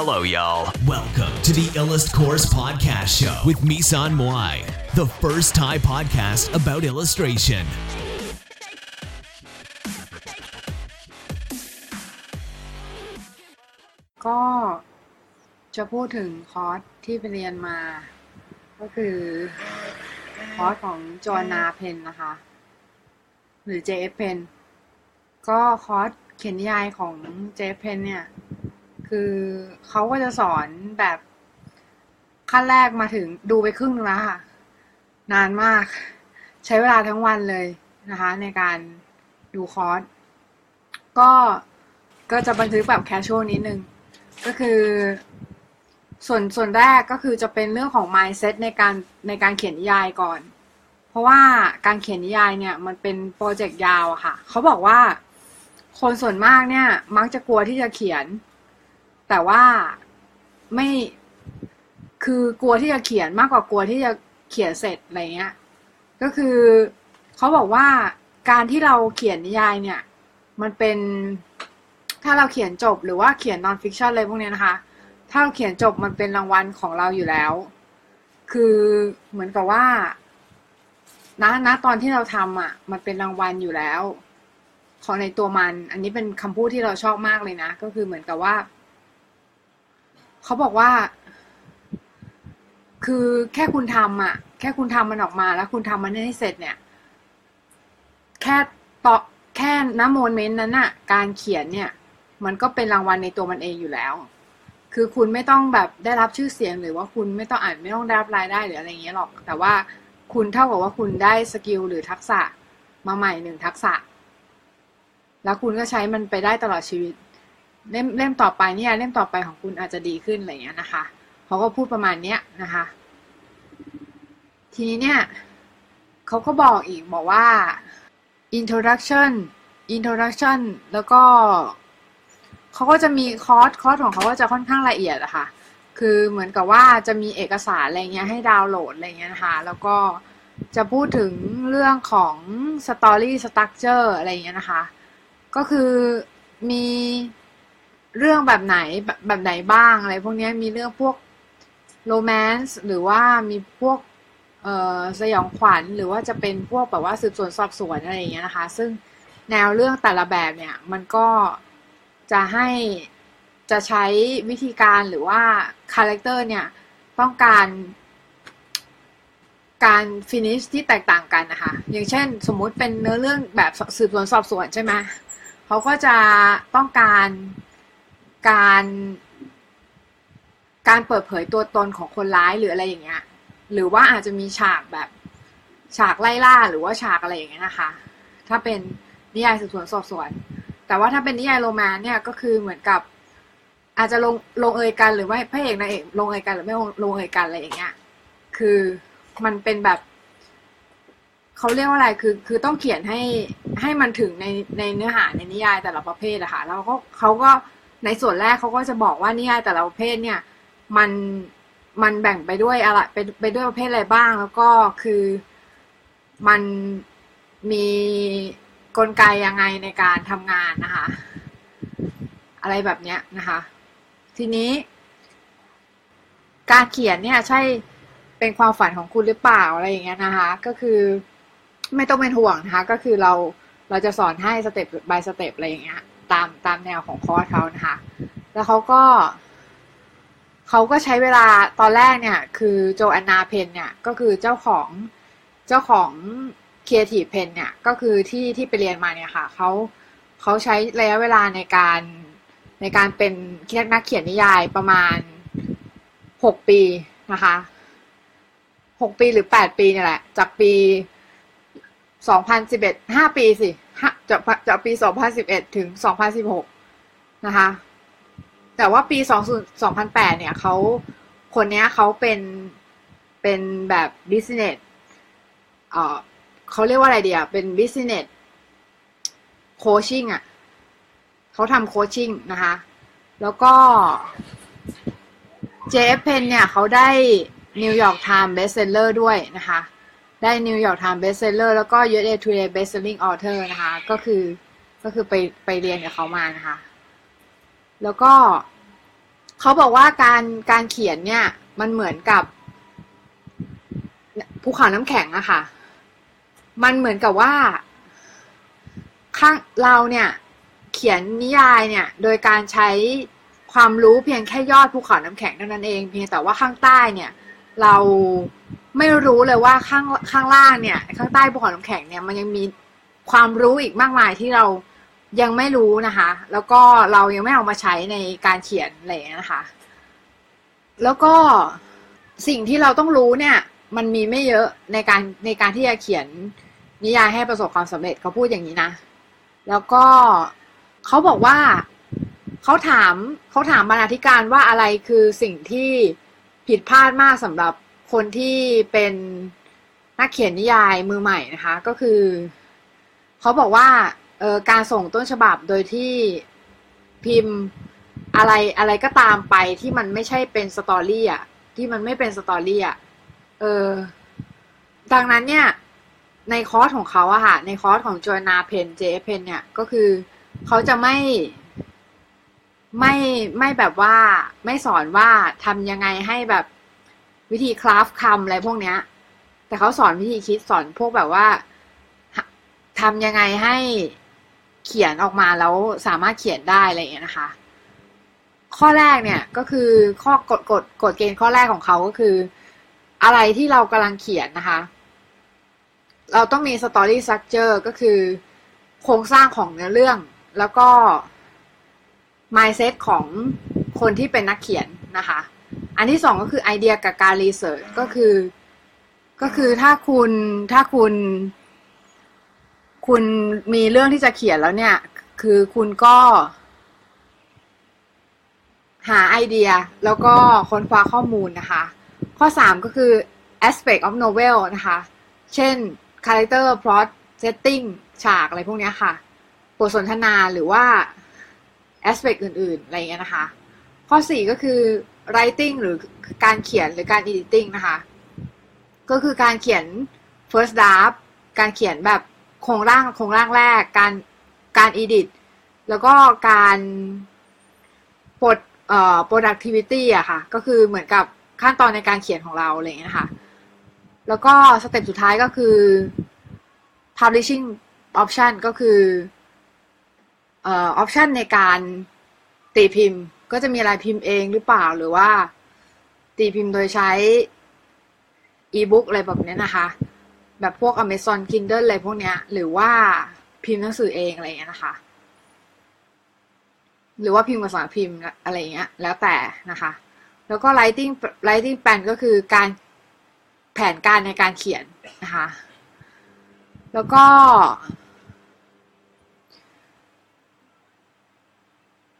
Hello, y'all. Welcome to the Illust Course Podcast Show with Misan Moai, the first Thai podcast about illustration. ก็จะพูดถึงคอร์สที่ไปเรียนมา ก็คือคอร์สของจอนาเพนนะคะ หรือ JF Pen ก็คอร์สเขียนนิยายของ JF Penn เนี่ย คือเขาก็จะสอนแบบขั้นแรกมาถึงดูไปครึ่งนึงแล้วค่ะ นานมาก ใช้เวลาทั้งวันเลยนะคะ ในการดูคอร์สก็ก็จะบันทึกแบบ casual นิดนึง ก็คือส่วนส่วนแรกก็คือจะเป็นเรื่องของ mindset ในการในการเขียนนิยายก่อน เพราะว่าการเขียนนิยายเนี่ยมันเป็นโปรเจกต์ยาวอะค่ะ เขาบอกว่าคนส่วนมากเนี่ยมักจะกลัวที่จะเขียน แต่ว่าไม่คือกลัวที่จะเขียนมากกว่ากลัวที่จะเขียนเสร็จอะไรเงี้ย ก็คือเขาบอกว่าการที่เราเขียนนิยายเนี่ย มันเป็นถ้าเราเขียนจบหรือว่าเขียนนอนฟิกชันอะไรพวกนี้นะคะ ถ้าเราเขียนจบมันเป็นรางวัลของเราอยู่แล้ว คือเหมือนกับว่าณณตอนที่เราทำอะ มันเป็นรางวัลอยู่แล้ว ของในตัวมัน อันนี้เป็นคำพูดที่เราชอบมากเลยนะ ก็คือเหมือนกับว่า เขาบอกว่า คือแค่คุณทำอะ แค่คุณทำมันออกมาแล้วคุณทำมันให้เสร็จเนี่ย แค่ต่อแค่น้ำโมเมนต์นั้นน่ะการเขียนเนี่ย มันก็เป็นรางวัลในตัวมันเองอยู่แล้ว คือคุณไม่ต้องแบบได้รับชื่อเสียงหรือว่าคุณไม่ต้องอ่านไม่ต้องได้รับรายได้หรืออะไรเงี้ยหรอก แต่ว่าคุณเท่ากับว่าคุณได้สกิลหรือทักษะมาใหม่หนึ่งทักษะ แล้วคุณก็ใช้มันไปได้ตลอดชีวิต เล่มเล่มต่อไปเนี่ยเล่มต่อไปของคุณอาจจะดีขึ้นอะไรเงี้ยนะคะเขาก็พูดประมาณเนี้ยนะคะ ทีนี้เนี่ยเขาก็บอกอีกบอกว่า introduction introduction แล้วก็เขาก็จะมีคอร์สคอร์สของเขาก็จะค่อนข้างละเอียดอะค่ะ คือเหมือนกับว่าจะมีเอกสารอะไรเงี้ยให้ดาวน์โหลดอะไรเงี้ยนะคะ แล้วก็จะพูดถึงเรื่องของ story structure อะไรเงี้ยนะคะ ก็คือมี เรื่องแบบไหนแบบไหนบ้างอะไรพวกนี้มีเรื่องพวก romance หรือว่ามีพวกเอ่อสยองขวัญหรือว่าจะเป็นพวกแบบว่าสืบสวนสอบสวนอะไรอย่างเงี้ยนะคะ ซึ่งแนวเรื่องแต่ละแบบเนี่ยมันก็จะให้จะใช้วิธีการหรือว่า character เนี่ยต้องการการ finish ที่แตกต่างกันนะคะ อย่างเช่น สมมุติเป็นเนื้อเรื่องแบบสืบสวนสอบสวนใช่ไหมเขาก็จะต้องการ การการเปิดเผยตัวตนของคนร้ายหรืออะไรอย่างเงี้ย หรือว่าอาจจะมีฉากแบบฉากไล่ล่าหรือว่าฉากอะไรอย่างเงี้ยนะคะ ถ้าเป็นนิยายสืบสวนสอบสวน แต่ว่าถ้าเป็นนิยายโรแมนต์เนี่ยก็คือเหมือนกับ อาจจะลงลงเอยกันหรือว่าพระเอกนางเอกลงเอยกันหรือไม่ลงเอยกันอะไรอย่างเงี้ย คือมันเป็นแบบเขาเรียกว่าอะไรคือ คือต้องเขียนให้ให้มันถึงในในเนื้อหาในนิยายแต่ละประเภทอะค่ะแล้วก็เขาก็ ในส่วนแรกเขาก็จะบอกว่านิยายแต่ละประเภทเนี่ยมันมันแบ่งไปด้วยอะไรไปไปด้วยประเภทอะไรบ้าง แล้วก็คือมันมีกลไกยังไงในการทำงานนะคะ อะไรแบบเนี้ยนะคะ ทีนี้ การเขียนเนี่ยใช่เป็นความฝันของคุณหรือเปล่าอะไรอย่างเงี้ยนะคะ ก็คือไม่ต้องเป็นห่วงนะคะ ก็คือเราเราจะสอนให้สเต็ป by สเต็ปอะไรอย่างเงี้ย ตามตามแนวของคอร์สเขานะคะ แล้วเขาก็เขาก็ใช้เวลาตอนแรกเนี่ย คือโจแอนนาเพนเนี่ยก็คือเจ้าของเจ้าของ Creative Pen เนี่ยก็คือที่ที่ไปเรียนมาเนี่ยค่ะเขาเขาใช้ระยะเวลาในการในการเป็นนักเขียนนิยายประมาณหกปีนะคะหกปีหรือแปดปีเนี่ยแหละ จากปีสองพันสิบเอ็ดห้าปีสิ จากจากปีสองพันสิบเอ็ดถึงสองพันะคะ แต่ว่าปีสองสองพันแปดเนี่ยเขาคนเนี้ยเขาเป็นเป็นแบบบิสเนสเอ่อเขาเรียกว่าอะไรเดียเป็นบิสเนสโคชชิ่งอะเขาทำโคชชิ่งนะคะ แล้วก็ JF Pen เนี่ยเขาได้นิวยอร์กไทม์เบสเซลเลอร์ด้วยนะคะ ได้ New York Times Best Seller แล้วก็ USA Today Best Selling Author นะคะ ก็คือก็คือไปไปเรียนกับเขามานะคะ แล้วก็เขาบอกว่าการการเขียนเนี่ย มันเหมือนกับภูเขาน้ำแข็งอะค่ะ มันเหมือนกับว่า ข้างเราเนี่ย เขียนนิยายเนี่ย โดยการใช้ความรู้เพียงแค่ยอดภูเขาน้ำแข็งเท่านั้นเอง เพียงแต่ว่าข้างใต้เนี่ย เรา ไม่รู้เลยว่าข้างข้างล่างเนี่ย ข้างใต้ภูเขาน้ำแข็งเนี่ยมันยังมีความรู้อีกมากมายที่เรายังไม่รู้นะคะ แล้วก็เรายังไม่เอามาใช้ในการเขียนอะไรอย่างเงี้ยนะคะ แล้วก็สิ่งที่เราต้องรู้เนี่ย มันมีไม่เยอะในการในการที่จะเขียนนิยายให้ประสบความสำเร็จเขาพูดอย่างนี้นะ แล้วก็เขาบอกว่าเขาถามเขาถามบรรณาธิการว่าอะไรคือสิ่งที่ผิดพลาดมากสำหรับ คนที่เป็นนักเขียนนิยายมือใหม่นะคะ ก็คือเขาบอกว่าออการส่งต้นฉบับโดยที่พิมพ์อะไรอะไรก็ตามไปที่มันไม่ใช่เป็น story อะที่มันไม่เป็น story อะเออดังนั้นเนี่ย ในคอร์สของเขาอะค่ะ ในคอร์สของ Joanna Penn J Penn เนี่ยก็คือเขาจะไม่ไม่ไม่แบบว่าไม่สอนว่าทำยังไงให้แบบ วิธีคราฟคำอะไรพวกเนี้ย แต่เขาสอนวิธีคิดสอนพวกแบบว่าทำยังไงให้เขียนออกมาแล้วสามารถเขียนได้อะไรอย่างเงี้ยนะคะ ข้อแรกเนี่ยก็คือข้อกฎกฎกฎเกณฑ์ข้อแรกของเขาก็คือ อะไรที่เรากำลังเขียนนะคะ เราต้องมี story structure ก็คือ โครงสร้างของเนื้อเรื่องแล้วก็ mindset ของคนที่เป็นนักเขียนนะคะ อันที่สองก็คือไอเดียกับการรีเสิร์ชก็คือ ก็คือถ้าคุณถ้าคุณ คุณมีเรื่องที่จะเขียนแล้วเนี่ย คือคุณก็ หาไอเดียแล้วก็ค้นคว้าข้อมูลนะคะ ข้อ3ก็คือ aspect of novel นะคะ เช่น character plot setting ฉากอะไรพวกนี้ค่ะบทสนทนาหรือว่า aspect อื่น ๆ อะไรเงี้ยนะคะ ข้อ4ก็คือ writing หรือการเขียนหรือการ editing นะคะ ก็คือการเขียน first draft การเขียนแบบโครงร่างโครงร่างแรก การการอีดิทแล้วก็การปลดเอ่อ productivity อะค่ะ ก็คือเหมือนกับขั้นตอนในการเขียนของเราอะไรอย่างเงี้ยนะคะแล้วก็สเต็ปสุดท้ายก็คือ publishing option ก็คือเอ่อ option ในการตีพิมพ์ ก็จะมีอะไรพิมพ์เองหรือเปล่าหรือว่า ตีพิมพ์โดยใช้ e-book อะไรแบบนี้นะคะ แบบพวก Amazon Kindle อะไรพวกเนี้ย หรือว่าพิมพ์หนังสือเองอะไรเงี้ยนะคะ หรือว่าพิมพ์ภาษาพิมพ์อะไรเงี้ย แล้วแต่นะคะ แล้วก็ writing writing plan ก็คือการแผนการในการเขียนนะคะ แล้วก็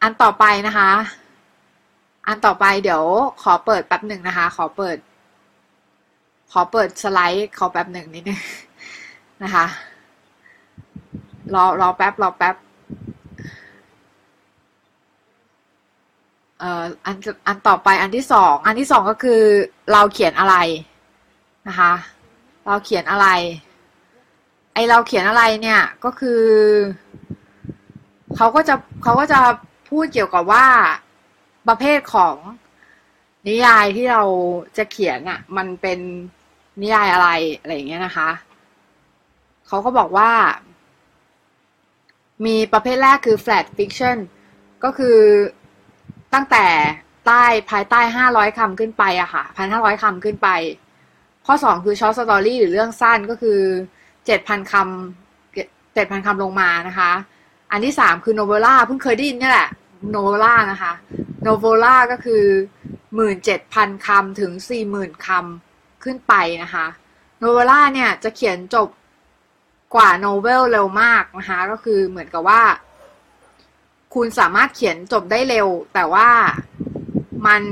อันต่อไปนะคะ อันต่อไปเดี๋ยวขอเปิดแป๊บหนึ่งนะคะ ขอเปิด ขอเปิดสไลด์ขอแป๊บหนึ่งนิดนึงนะคะรอรอแป๊บรอแป๊บเอ่ออันอันต่อไปอันที่สองอันที่สองก็คือเราเขียนอะไรนะคะ เราเขียนอะไร ไอเราเขียนอะไรเนี่ยก็คือเขาก็จะเขาก็จะ พูดเกี่ยวกับว่าประเภทของนิยายที่เราจะเขียนอะ่ะ มันเป็นนิยายอะไรอะไรอย่างเงี้ยนะคะ เขาก็บอกว่า มีประเภทแรกคือ flat fiction ก็คือตั้งแต่ใต้ภายใต้ห้าร้อยคำขึ้นไปอะค่ะพันห้าร้อยคำขึ้นไป ข้อสองคือ short story หรือเรื่องสั้นก็คือเจ็ดพันคำเจ็ดพันคำลงมานะคะ อันที่สามคือ novella เพิ่งเคยได้ยินนี่แหละ novella นะคะ novella ก็คือหมื่นเจ็ดพันคำถึงสี่หมื่นคำขึ้นไปนะคะโนเวล่าเนี่ยจะเขียนจบกว่าโนเวลเร็วมากนะคะก็คือเหมือนกับว่า คุณสามารถเขียนจบได้เร็ว แต่ว่ามัน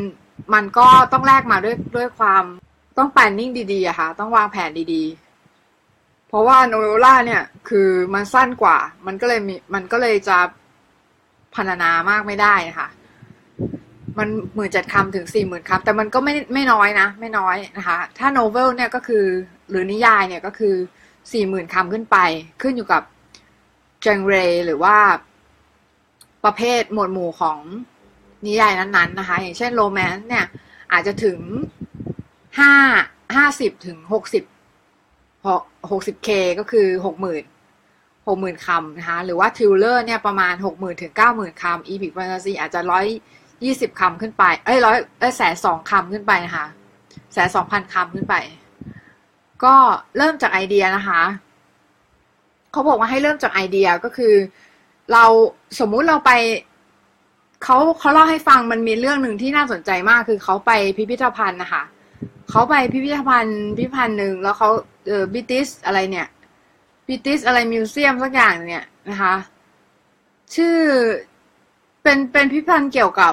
มันก็ต้องแลกมาด้วยด้วยความต้องแปลนนิ่งดีๆอะคะ่ะ ต้องวางแผนดีๆ ราะว่าโนเวล่าเนี่ย คือมันสั้นกว่า มันก็เลยมีมันก็เลยจะพันนามากไม่ได้นะคะมันหมื่นเจ็ดคำถึงสี่หมื่นคำแต่มันก็ไม่ไม่น้อยนะ ไม่น้อยนะคะ ถ้าโนเวลเนี่ยก็คือหรือนิยายเนี่ยก็คือสี่หมื่นคำขึ้นไป ขึ้นอยู่กับเจงเรหรือว่าประเภทหมวดหมู่ของนิยายนั้นๆนะคะ อย่างเช่นโรแมนต์เนี่ย อาจจะถึงห้าห้าสิบถึงหกสิบ หกสิบเคก็คือหกหมื่นหกหมื่นคำนะคะ หรือว่าทิวเลอร์เนี่ยประมาณหกหมื่นถึงเก้าหมื่นคำอีพิกแฟนตาซีอาจจะร้อยยี่สิบคำขึ้นไป เอ้ยร้อยเอ้ยแสนสองคำขึ้นไปนะคะแสนสองพันคำขึ้นไป ก็เริ่มจากไอเดียนะคะ เขาบอกว่าให้เริ่มจากไอเดียก็คือ เราสมมุติเราไปเขาเขาเล่าให้ฟังมันมีเรื่องหนึ่งที่น่าสนใจมากคือเขาไปพิพิธภัณฑ์นะคะ เขาไปพิพิธภัณฑ์พิพิธภัณฑ์หนึ่งแล้วเขาเออบิติสอะไรเนี่ยบิติสอะไรมิวเซียมสักอย่างเนี่ยนะคะ ชื่อเป็นเป็นพิพิธภัณฑ์เกี่ยวกับ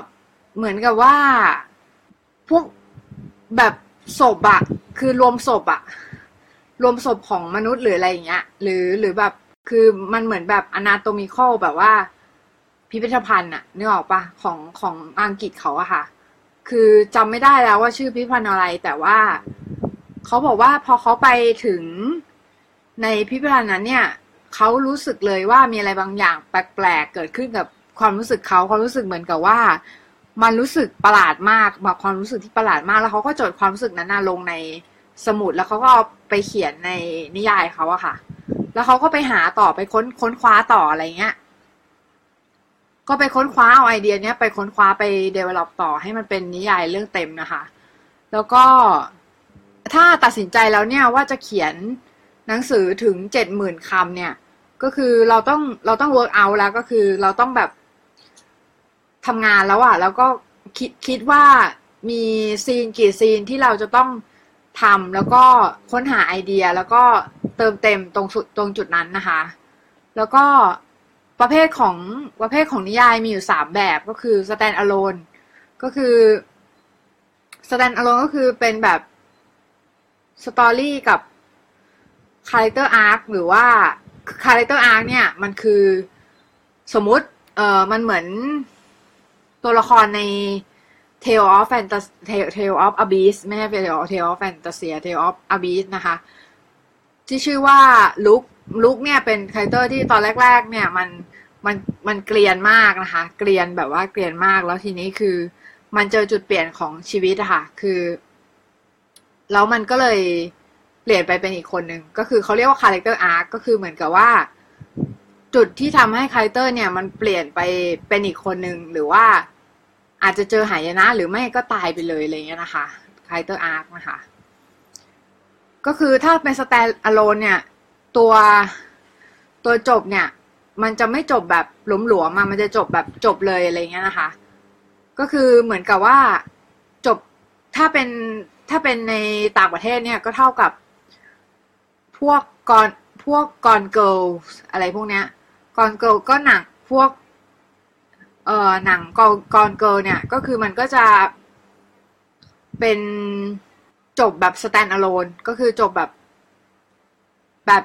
เหมือนกับว่า พวกแบบศพอะคือรวมศพอะรวมศพของมนุษย์หรืออะไรอย่างเงี้ย หรือหรือแบบคือมันเหมือนแบบอนาโตมิคอลแบบว่า พิพิธภัณฑ์อะนึกออกปะของของอังกฤษเขาอะค่ะ คือจำไม่ได้แล้วว่าชื่อพิพิธภัณฑ์อะไร แต่ว่าเขาบอกว่าพอเขาไปถึงในพิพิธภัณฑ์นั้นเนี่ยเขารู้สึกเลยว่ามีอะไรบางอย่างแปลกๆเกิดขึ้นกับความรู้สึกเขาเขารู้สึกเหมือนกับว่า มันรู้สึกประหลาดมากแบบความรู้สึกที่ประหลาดมาก แล้วเขาก็จดความรู้สึกนั้นลงในสมุดแล้วเขาก็เอาไปเขียนในนิยายเขาอะค่ะ แล้วเขาก็ไปหาต่อไปค้นค้นคว้าต่ออะไรเงี้ย ก็ไปค้นคว้าเอาไอเดียเนี้ยไปค้นคว้าไปเดเวล็อปต่อให้มันเป็นนิยายเรื่องเต็มนะคะ แล้วก็ถ้าตัดสินใจแล้วเนี่ยว่าจะเขียนหนังสือถึงเจ็ดหมื่นคำเนี่ย ก็คือเราต้องเราต้อง work out แล้วก็คือเราต้องแบบทำงานแล้วอะแล้วก็คิดคิดว่ามี scene กี่ scene ที่เราจะต้องทำแล้วก็ค้นหาไอเดียแล้วก็เติมเต็มตรงสุดตรงจุดนั้นนะคะ แล้วก็ ประเภทของประเภทของนิยายมีอยู่สามแบบก็คือ stand alone ก็คือ stand alone ก็คือเป็นแบบ story กับ character arc หรือว่า character arc เนี่ย มันคือสมมุติเออมันเหมือนตัวละครใน Tale of Phantasia Tale of Abyss ไม่ใช่ Tale of Tale of Phantasia Tale of Abyss นะคะ ที่ชื่อว่า Luke Luke เนี่ยเป็น character ที่ตอนแรก ๆ เนี่ยมัน มันมันเกรียนมากนะคะ เกรียนแบบว่าเกรียนมากแล้วทีนี้คือ มันเจอจุดเปลี่ยนของชีวิตอะค่ะ คือแล้วมันก็เลยเปลี่ยนไปเป็นอีกคนหนึ่งก็คือเขาเรียกว่า character arc ก็คือเหมือนกับว่า จุดที่ทำให้ character เนี่ย มันเปลี่ยนไปเป็นอีกคนหนึ่งหรือว่าอาจจะเจอหายนะ หรือไม่ก็ตายไปเลยอะไรเงี้ยนะคะ character arc นะคะ ก็คือถ้าเป็น stand alone เนี่ย ตัวตัวจบเนี่ย มันจะไม่จบแบบหลวมๆมามันจะจบแบบจบเลยอะไรเงี้ยนะคะ ก็คือเหมือนกับว่าจบถ้าเป็นถ้าเป็นในต่างประเทศเนี่ยก็เท่ากับพวก Gone พวก Gone Girl อะไรพวกเนี้ย Gone Girl ก็หนังพวกเอ่อหนัง Gone Gone Girl เนี่ย ก็คือมันก็จะเป็นจบแบบ stand alone ก็คือจบแบบแบบ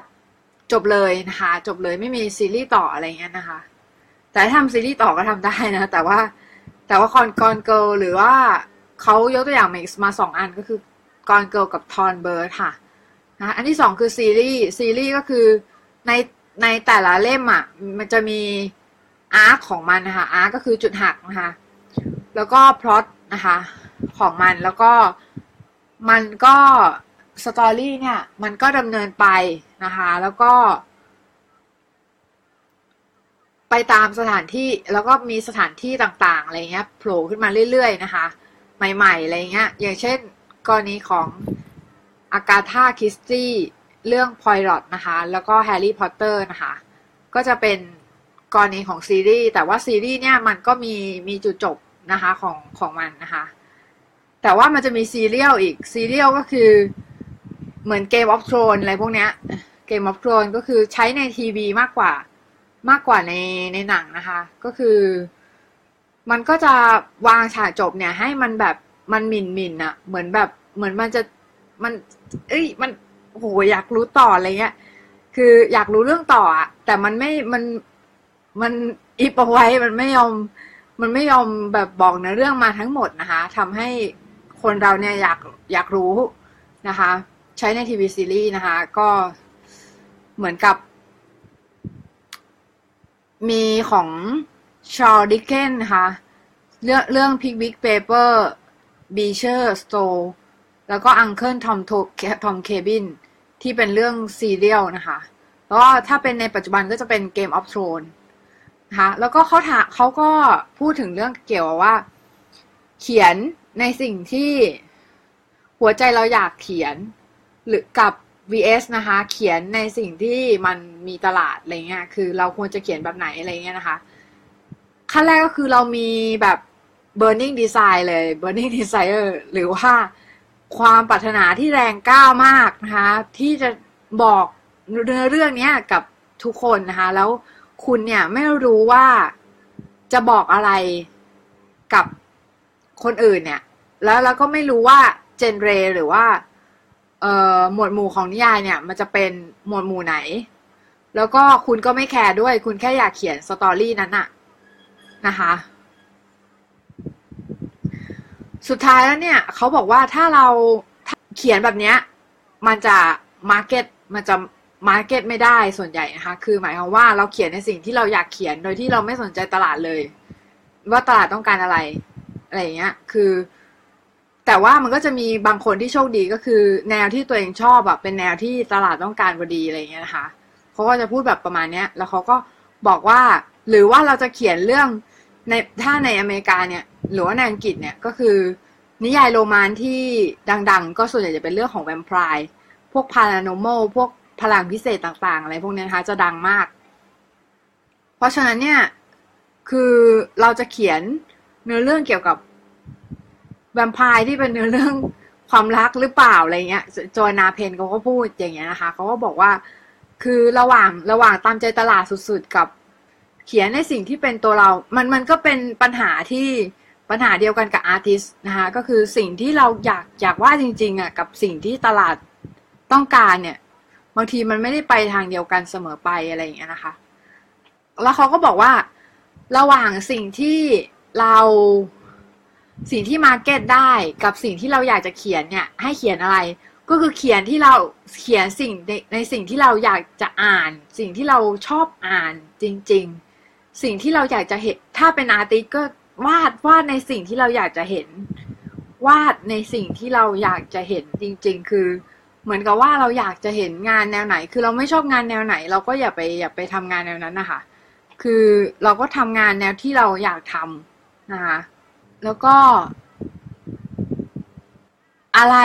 จบเลยนะคะจบเลยไม่มีซีรีส์ต่ออะไรเงี้ยนะคะ แต่ทำซีรีส์ต่อก็ทำได้นะ แต่ว่าแต่ว่า Gone Gone Girl หรือว่าเขายกตัวอย่างมาสองอันก็คือ Gone Girl กับ Thorn Birds ค่ะนะอันที่สองคือซีรีส์ซีรีส์ก็คือในในแต่ละเล่มอะมันจะมี arc ของมันนะคะ arc ก็คือจุดหักนะคะแล้วก็พล็อตนะคะของมันแล้วก็มันก็ story เนี่ย มันก็ดำเนินไปนะคะ แล้วก็ ไปตามสถานที่แล้วก็มีสถานที่ต่างๆอะไรเงี้ยโผล่ขึ้นมาเรื่อยๆ นะคะ ใหม่ๆอะไรเงี้ย อย่างเช่น กรณีของ Agatha Christie เรื่อง Poirot นะคะ แล้วก็ Harry Potter นะคะ ก็จะเป็นกรณีของซีรีส์ แต่ว่าซีรีส์เนี่ยมันก็มีมีจุดจบนะคะของของมันนะคะ แต่ว่ามันจะมี serial อีก serial ก็คือ เหมือน Game of Thrones อะไรพวกเนี้ย Game of Thrones ก็คือใช้ในทีวีมากกว่ามากกว่าในในหนังนะคะ ก็คือ มันก็จะวางฉากจบเนี่ย ให้มันแบบมันหมิ่นหมิ่นอะเหมือนแบบเหมือนมันจะมัน เอ้ยมันโหอยากรู้ต่ออะไรเงี้ยคืออยากรู้เรื่องต่ออะแต่มันไม่มันมันอิบเอาไว้มันไม่ยอมมันไม่ยอมแบบบอกในเรื่องมาทั้งหมดนะคะทำให้คนเราเนี่ยอยากอยากรู้นะคะ ใช้ในทีวีซีรีส์นะคะ ก็เหมือนกับ มีของ Charles Dickens นะคะเรื่องเรื่อง Pick Pickwick Papers Beecher Stowe แล้วก็ Uncle Tom Tom's Cabin ที่เป็นเรื่อง serial นะคะแล้วก็ถ้าเป็นในปัจจุบันก็จะเป็น Game of Thrones นะคะแล้วก็เขาถาเขาก็พูดถึงเรื่องเกี่ยวว่า เขียนในสิ่งที่หัวใจเราอยากเขียน หรือกับ vs นะคะ เขียนในสิ่งที่มันมีตลาดอะไรเงี้ยคือเราควรจะเขียนแบบไหนอะไรเงี้ยนะคะ ขั้นแรกก็คือเรามีแบบ burning design เลย burning desire หรือว่าความปรารถนาที่แรงกล้ามากนะคะ ที่จะบอกเนื้อเรื่องนี้กับทุกคนนะคะ แล้วคุณเนี่ยไม่รู้ว่าจะบอกอะไรกับคนอื่นเนี่ย แล้วเราก็ไม่รู้ว่า genre หรือว่า เอ่อหมวดหมู่ของนิยายเนี่ย มันจะเป็นหมวดหมู่ไหน แล้วก็คุณก็ไม่แคร์ด้วย คุณแค่อยากเขียน story นั้นอะนะคะ สุดท้ายแล้วเนี่ยเขาบอกว่าถ้าเราเขียนแบบเนี้ย มันจะ market มันจะ market ไม่ได้ส่วนใหญ่นะคะ คือหมายความว่าเราเขียนในสิ่งที่เราอยากเขียนโดยที่เราไม่สนใจตลาดเลย ว่าตลาดต้องการอะไร อะไรอย่างเงี้ย คือ แต่ว่ามันก็จะมีบางคนที่โชคดีก็คือ แนวที่ตัวเองชอบแบบเป็นแนวที่ตลาดต้องการพอดีอะไรอย่างเงี้ยนะคะเขาก็จะพูดแบบประมาณเนี้ย แล้วเขาก็บอกว่า หรือว่าเราจะเขียนเรื่องในถ้าในอเมริกาเนี่ย หรือว่าในอังกฤษเนี่ยก็คือ นิยายโรมานที่ดัง ๆ ก็ส่วนใหญ่จะเป็นเรื่องของแวมไพร์พวกพาราโนมลพวกพลังพิเศษต่างๆ อะไรพวกนี้นะคะจะดังมาก เพราะฉะนั้นเนี่ยคือเราจะเขียนเนื้อเรื่องเกี่ยวกับ แวมไพร์ที่เป็นเรื่องความรักหรือเปล่าอะไรเงี้ยจอยนาเพนเขาก็พูดอย่างเงี้ยนะคะเขาก็บอกว่าคือระหว่างระหว่างตามใจตลาดสุดๆกับเขียนในสิ่งที่เป็นตัวเรา มันมันก็เป็นปัญหาที่ปัญหาเดียวกันกับอาร์ติสนะคะก็คือสิ่งที่เราอยากอยากว่าจริงๆอะกับสิ่งที่ตลาดต้องการเนี่ยบางทีมันไม่ได้ไปทางเดียวกันเสมอไปอะไรอย่างเงี้ยนะคะ แล้วเขาก็บอกว่าระหว่างสิ่งที่เรา สิ่งที่ market ได้กับสิ่งที่เราอยากจะเขียนเนี่ย ให้เขียนอะไร ก็คือเขียนที่เราเขียนสิ่งในในสิ่งที่เราอยากจะอ่าน สิ่งที่เราชอบอ่านจริง ๆ สิ่งที่เราอยากจะเห็นถ้าเป็น artist ก็วาดวาดในสิ่งที่เราอยากจะเห็น วาดในสิ่งที่เราอยากจะเห็นจริง ๆ คือ เหมือนกับว่าเราอยากจะเห็นงานแนวไหน คือเราไม่ชอบงานแนวไหน เราก็อย่าไปอย่าไปทำงานแนวนั้นนะคะคือเราก็ทำงานแนวที่เราอยากทำนะคะ แล้วก็ อะไร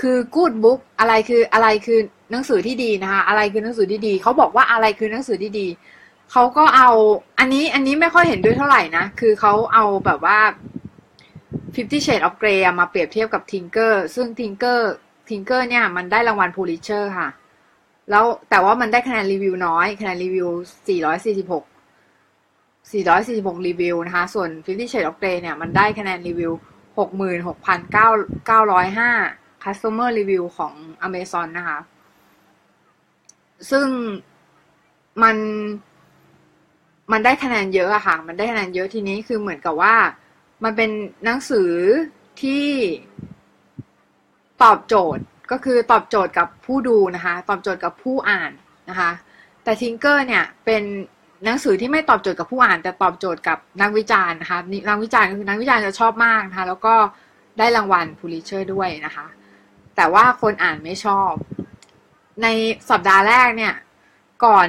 คือกูดบุ๊กอะไรคืออะไรคือหนังสือที่ดีนะคะ อะไรคือหนังสือที่ดีเขาบอกว่าอะไรคือหนังสือที่ดีเขาก็เอา อันนี้อันนี้ไม่ค่อยเห็นด้วยเท่าไหร่นะ คือเขาเอาแบบว่า Fifty Shades of Grey มาเปรียบเทียบกับ Tinker ซึ่ง Tinker ทิงเกอร์เนี่ยมันได้รางวัล Pulitzer ค่ะ แล้วแต่ว่ามันได้คะแนนรีวิวน้อย คะแนนรีวิว 446 446 รีวิวนะคะ ส่วน Fifty Shades of Grey เนี่ย มันได้คะแนนรีวิว 66,905 Customer Review ของ Amazon นะคะ ซึ่งมัน มันได้คะแนนเยอะอะค่ะ มันได้คะแนนเยอะทีนี้คือเหมือนกับว่า มันเป็นหนังสือที่ตอบโจทย์ก็คือตอบโจทย์กับผู้ดูนะคะ ตอบโจทย์กับผู้อ่านนะคะ แต่ทิงเกอร์เนี่ยเป็น หนังสือที่ไม่ตอบโจทย์กับผู้อ่าน แต่ตอบโจทย์กับนักวิจารณ์นะคะนักวิจารณ์คือนักวิจารณ์จะชอบมากนะคะแล้วก็ได้รางวัลพูลิเชอร์ด้วยนะคะ แต่ว่าคนอ่านไม่ชอบ ในสัปดาห์แรกเนี่ย ก่อน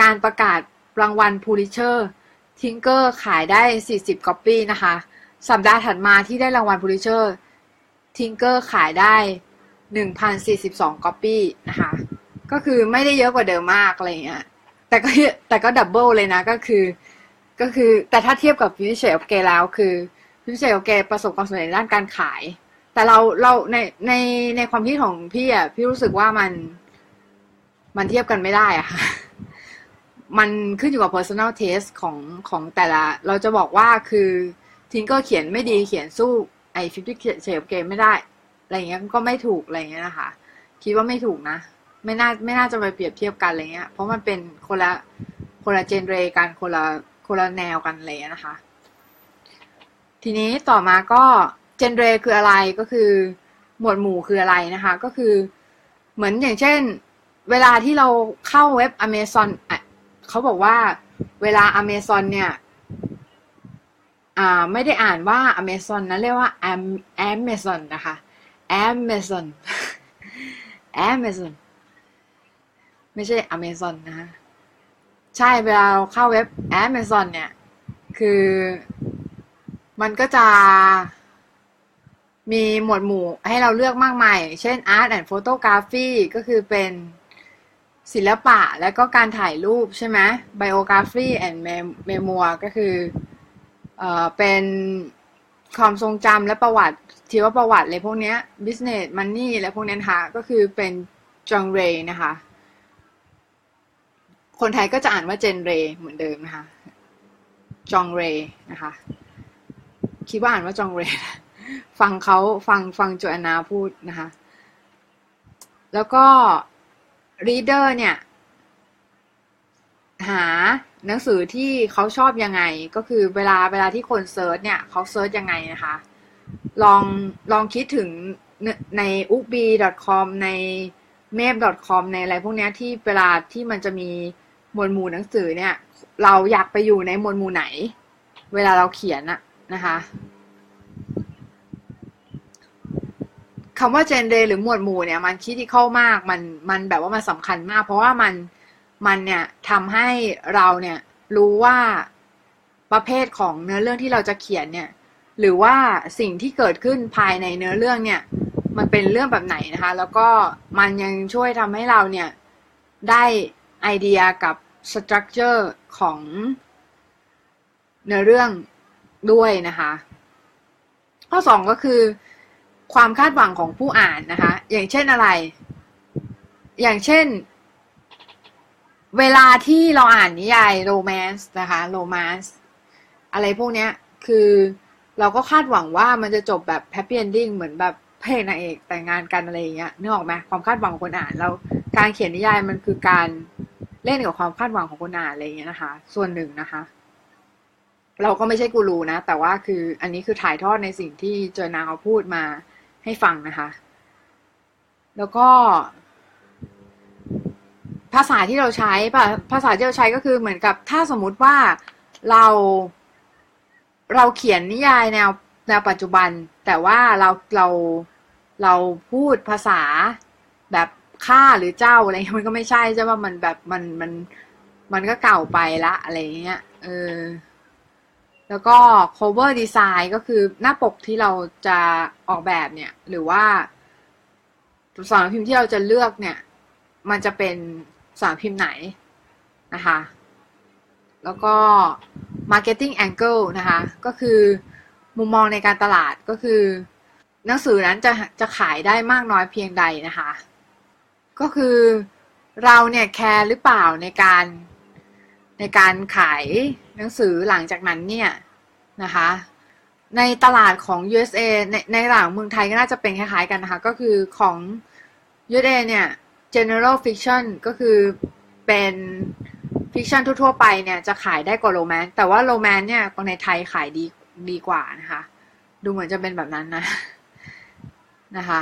งานประกาศรางวัล Pulitzer Tinkers ขายได้ 40ก๊อปปี้นะคะ สัปดาห์ถัดมาที่ได้รางวัล Pulitzer Tinkers ขายได้ 1,042ก๊อปปี้นะคะ ก็คือไม่ได้เยอะกว่าเดิมมากอะไรเงี้ย แต่ก็แต่ก็ double เลยนะก็คือ ก็คือแต่ถ้าเทียบกับพิเศษโอเคแล้วคือพิเศษโอเคประสบความสำเร็จด้านการขาย แต่เราเราในในในความคิดของพี่อะพี่รู้สึกว่ามันมันเทียบกันไม่ได้อะค่ะมันขึ้นอยู่กับ personal taste ของของแต่ละ เราจะบอกว่าคือทิงเกอร์เขียนไม่ดีเขียนสู้ไอ้ฟิฟตี้เชฟเกมไม่ได้ อะไรเงี้ยก็ไม่ถูกอะไรเงี้ยนะคะ คิดว่าไม่ถูกนะ ไม่น่าไม่น่าจะไปเปรียบเทียบกันอะไรเงี้ย เพราะมันเป็นคนละคนละเจนเรกันคนละคนละแนวกันเงี้ยนะคะ ทีนี้ต่อมาก็เจนเรคืออะไรก็คือหมวดหมู่คืออะไรนะคะ ก็คือเหมือนอย่างเช่น เวลาที่เราเข้าเว็บ Amazon เขาบอกว่าเวลา Amazon เนี่ยไม่ได้อ่านว่า Amazon นะเรียกว่า Am Amazon นะคะ Amazon Amazon ไม่ใช่ Amazon นะ ใช่เวลาเราเข้าเว็บ Amazon เนี่ย คือมันก็จะมีหมวดหมู่ให้เราเลือกมากมาย เช่น Art and Photography ก็คือเป็นศิลปะและก็การถ่ายรูปใช่ไหม Biography and Memoir ก็คือเอ่อเป็นความทรงจำและประวัติชีว่าประวัติอะไรพวกนี้ business money และพวกนี้นะคะก็คือเป็นgenre นะคะ คนไทยก็จะอ่านว่า genre เหมือนเดิมนะคะ genre นะคะ คิดว่าอ่านว่า genre ฟังเขาฟังฟัง Joanna พูดนะคะ แล้วก็ reader เนี่ย หาหนังสือที่เขาชอบยังไง ก็คือเวลาเวลาที่คน search เนี่ยเขา search ยังไงนะคะ ลองลองคิดถึงใน u b c o m ใน m a p c o m ในอะไรพวกนี้ที่เวลาที่มันจะมี หมวดหมู่หนังสือเนี่ย เราอยากไปอยู่ในหมวดหมู่ไหน เวลาเราเขียนอะนะคะคำว่าเจนเดหรือหมวดหมู่เนี่ย มันคิดที่เข้ามากมันมันแบบว่ามันสำคัญมาก เพราะว่ามันมันเนี่ยทำให้เราเนี่ยรู้ว่าประเภทของเนื้อเรื่องที่เราจะเขียนเนี่ย หรือว่าสิ่งที่เกิดขึ้นภายในเนื้อเรื่องเนี่ย มันเป็นเรื่องแบบไหนนะคะ แล้วก็มันยังช่วยทำให้เราเนี่ยได้ ไอเดียกับสตรัคเจอร์ของเนื้อเรื่องด้วยนะคะ ข้อสองก็คือความคาดหวังของผู้อ่านนะคะ อย่างเช่นอะไร อย่างเช่น เวลาที่เราอ่านนิยาย romance นะคะ romance อะไรพวกเนี้ยคือเราก็คาดหวังว่ามันจะจบแบบ happy ending เหมือนแบบพระเอกนางเอกแต่งงานกันอะไรอย่างเงี้ยนึกออกไหมความคาดหวังของคนอ่านแล้วการเขียนนิยายมันคือการ เล่นกับความคาดหวังของคนอ่านอะไรอย่างเงี้ยนะคะ ส่วนหนึ่งนะคะ เราก็ไม่ใช่กูรูนะ แต่ว่าคืออันนี้คือถ่ายทอดในสิ่งที่ Joanna เขาพูดมาให้ฟังนะคะ แล้วก็ ภาษาที่เราใช้ภาษาที่เราใช้ก็คือเหมือนกับถ้าสมมุติว่าเราเราเขียนนิยายแนวแนวปัจจุบัน แต่ว่าเราเราเราพูดภาษาแบบ ข้าหรือเจ้าอะไรมันก็ไม่ใช่ใช่ว่ามันแบบมันมันมันก็เก่าไปละอะไรเงี้ยเออแล้วก็ cover design ก็คือหน้าปกที่เราจะออกแบบเนี่ย หรือว่าสารพิมพ์ที่เราจะเลือกเนี่ย มันจะเป็นสารพิมพ์ไหนนะคะ แล้วก็ marketing angle นะคะ ก็คือมุมมองในการตลาดก็คือ หนังสือนั้นจะจะขายได้มากน้อยเพียงใดนะคะ ก็คือเราเนี่ยแคร์หรือเปล่าในการในการขายหนังสือหลังจากนั้นเนี่ยนะคะ ในตลาดของ USA ในในตลาดเมืองไทยก็น่าจะเป็นคล้ายๆกันนะคะ ก็คือของ USA เนี่ย general fiction ก็คือเป็น fiction ทั่วๆไปเนี่ยจะขายได้กว่า romance แต่ว่า romance เนี่ยในไทยขายดีดีกว่านะคะ ดูเหมือนจะเป็นแบบนั้นนะนะคะ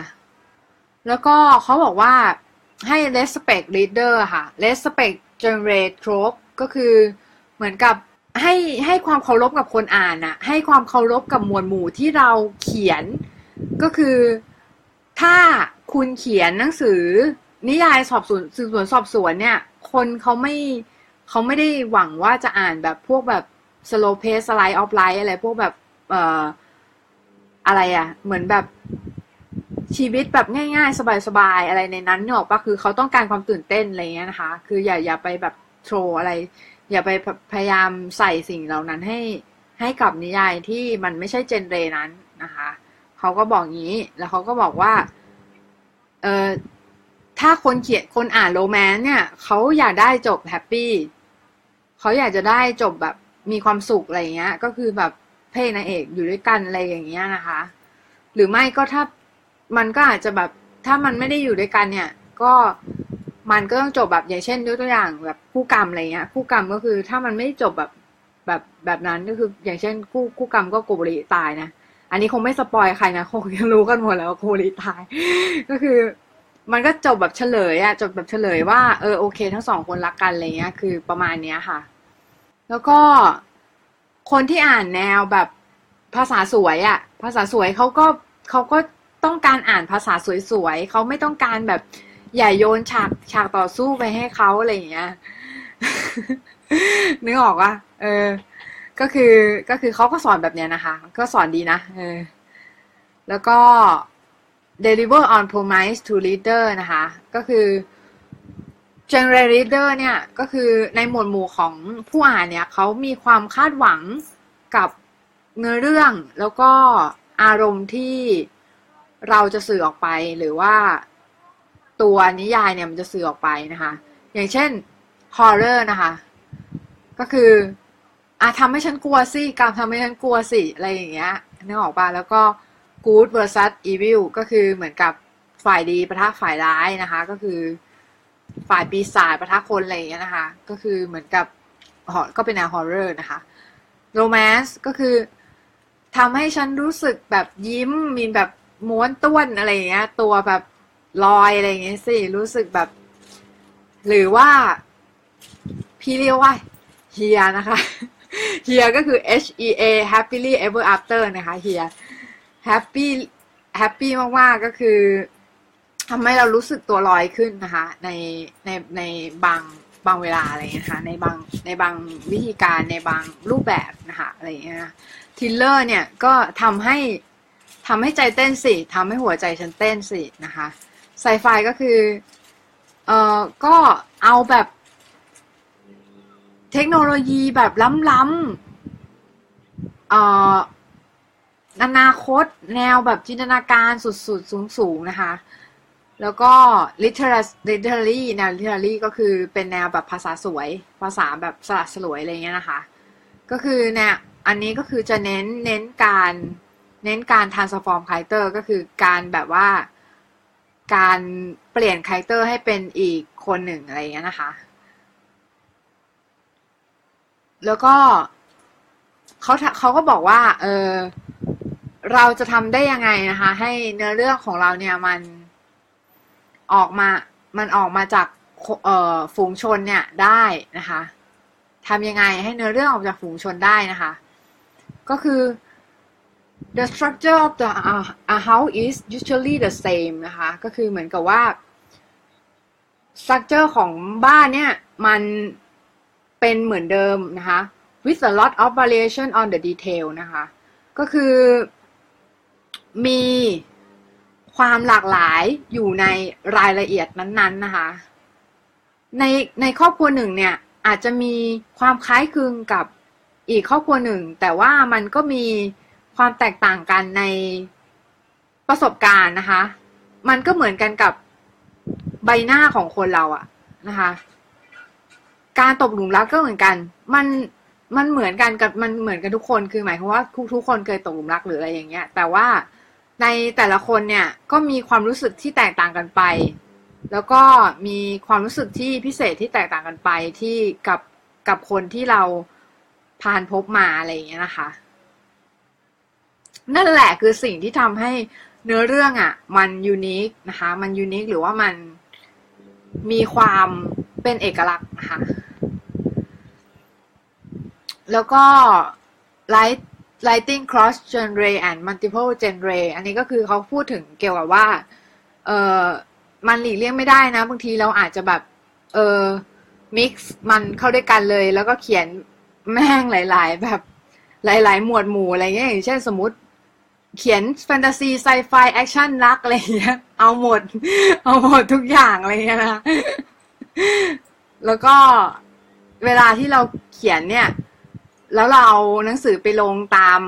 แล้วก็เขาบอกว่า ให้ respect reader ค่ะ respect generate trope ก็คือเหมือนกับให้ให้ความเคารพกับคนอ่านอะให้ความเคารพกับมวดหมู่ที่เราเขียน ก็คือถ้าคุณเขียนหนังสือนิยายสอบสวนสืบสวนสอบสวนเนี่ย คนเขาไม่เขาไม่ได้หวังว่าจะอ่านแบบพวกแบบ slow pace slide of life อะไรพวกแบบเอ่ออะไรอะเหมือนแบบ ชีวิตแบบง่ายๆ สบายๆ อะไรในนั้นเนี่ยปะคือเขาต้องการความตื่นเต้นอะไรเงี้ยนะคะ คืออย่าอย่าไปแบบโทรอะไร อย่าไปพยายามใส่สิ่งเหล่านั้นให้ให้กับนิยายที่มันไม่ใช่เจนเรนั้นนะคะเขาก็บอกงี้ แล้วเขาก็บอกว่า เออถ้าคนเขียนคนอ่านโรแมนต์เนี่ยเขาอยากได้จบแฮปปี้เขาอยากจะได้จบแบบมีความสุขอะไรเงี้ย ก็คือแบบเพศนางเอกอยู่ด้วยกันอะไรอย่างเงี้ยนะคะ หรือไม่ก็ถ้า มันก็อาจจะแบบถ้ามันไม่ได้อยู่ด้วยกันเนี่ย ก็มันก็ต้องจบแบบอย่างเช่นยกตัวอย่างแบบคู่กรรมอะไรเงี้ยคู่กรรมก็คือถ้ามันไม่จบแบบแบบแบบนั้นก็คืออย่างเช่นคู่คู่กรรมก็โกบริตายนะอันนี้คงไม่สปอยใครนะคงรู้กันหมดแล้วว่าโกบริตาย ก็คือ มันก็จบแบบเฉลยอะจบแบบเฉลยว่าเออโอเค ทั้งสองคนรักกันอะไรเงี้ย คือประมาณเนี้ยค่ะ แล้วก็คนที่อ่านแนวแบบภาษาสวยอะภาษาสวยเขาก็เขาก็ ต้องการอ่านภาษาสวยๆเขาไม่ต้องการแบบอย่าโยนฉากฉากต่อสู้ไปให้เขาอะไรอย่างเงี้ยนึกออกว่าเออ ก็คือก็คือเขาก็สอนแบบเนี้ยนะคะ ก็สอนดีนะเออ แล้วก็ deliver on promise to reader นะคะ ก็คือ general reader เนี่ย ก็คือในหมวดหมู่ของผู้อ่านเนี่ยเขามีความคาดหวังกับเนื้อเรื่องแล้วก็อารมณ์ที่ เราจะสื่อออกไปหรือว่าตัวนิยายเนี่ยมันจะสื่อออกไปนะคะ อย่างเช่น horror นะคะ ก็คืออะทำให้ฉันกลัวสิการทำให้ฉันกลัวสิอะไรอย่างเงี้ยนึกออกปะแล้วก็ good versus evil ก็คือเหมือนกับฝ่ายดีประทะฝ่ายร้ายนะคะ ก็คือฝ่ายปีศาจประทะคนอะไรอย่างเงี้ยนะคะ ก็คือเหมือนกับก็เป็นแนว horror นะคะ romance ก็คือทำให้ฉันรู้สึกแบบยิ้มมีแบบ ม้วนต้วนอะไรอย่างเงี้ย ตัวแบบลอยอะไรอย่างเงี้ยสิรู้สึกแบบ หรือว่า พี่เรียกว่าเฮียนะคะ เฮียก็คือ H E A happily ever after นะคะเฮีย happy happy มาก ๆ ก็คือทำให้เรารู้สึกตัวลอยขึ้นนะคะ ในในในบางบางเวลาอะไรเงี้ยคะในบางในบางวิธีการในบางรูปแบบนะคะอะไรเงี้ยทิลเลอร์เนี่ยก็ทำให้ ทำให้ใจเต้นสิทำให้หัวใจฉันเต้นสินะคะไซไฟก็คือเอ่อก็เอาแบบเทคโนโลยีแบบล้ำๆเอ่ออนาคตแนวแบบจินตนาการสุดๆ สูงๆ นะคะ แล้วก็ literary แนว literary ก็คือเป็นแนวแบบภาษาสวย ภาษาแบบสลัดสลวยอะไรเงี้ยนะคะ ก็คือเนี่ยอันนี้ก็คือจะเน้นเน้นการ เน้นการ transform character ก็คือการแบบว่าการเปลี่ยนคาแรคเตอร์ให้เป็นอีกคนหนึ่งอะไรเงี้ยนะคะ แล้วก็เขาเขาก็บอกว่า เออเราจะทำได้ยังไงนะคะ ให้เนื้อเรื่องของเราเนี่ยมันออกมา มันออกมาจากเอ่อฝูงชนเนี่ยได้นะคะทำยังไงให้เนื้อเรื่องออกจากฝูงชนได้นะคะ ก็คือ the structure of the a house is usually the same นะคะ ก็คือเหมือนกับว่า structure ของบ้านเนี่ย มันเป็นเหมือนเดิมนะคะ with a lot of variation on the detail นะคะ ก็คือมีความหลากหลายอยู่ในรายละเอียดนั้นๆนะคะ ในในครอบครัวหนึ่งเนี่ย อาจจะมีความคล้ายคลึงกับอีกครอบครัวหนึ่ง แต่ว่ามันก็มี ความแตกต่างกันในประสบการณ์นะคะ มันก็เหมือนกันกับใบหน้าของคนเราอะนะคะ การตกหลุมรักก็เหมือนกัน มันมันเหมือนกันกับมันเหมือนกันทุกคนคือหมายความว่าทุกทุกคนเคยตกหลุมรักหรืออะไรอย่างเงี้ย แต่ว่าในแต่ละคนเนี่ยก็มีความรู้สึกที่แตกต่างกันไป แล้วก็มีความรู้สึกที่พิเศษที่แตกต่างกันไปที่กับกับคนที่เราผ่านพบมาอะไรอย่างเงี้ยนะคะ นั่นแหละคือสิ่งที่ทำให้เนื้อเรื่องอะ่ะ มันยูนิคนะคะ มันยูนิคหรือว่ามันมีความเป็นเอกลักษณ์นะคะแล้วก็ light lighting cross genre and multiple genre อันนี้ก็คือเขาพูดถึงเกี่ยวกับว่า เออมันหลีกเลี่ยงไม่ได้นะ บางทีเราอาจจะแบบ เออ mix มันเข้าด้วยกันเลย แล้วก็เขียนแม่งหลาย ๆ แบบหลาย ๆ หมวดหมู่อะไรเงี้ยอย่างเช่นสมมติ เขียนแฟนตาซี sci-fi action รักอะไรเงี้ย เอาหมด เอาหมดทุกอย่างอะไรเงี้ยนะ แล้วก็เวลาที่เราเขียนเนี่ย แล้วเราเอาหนังสือไปลงตาม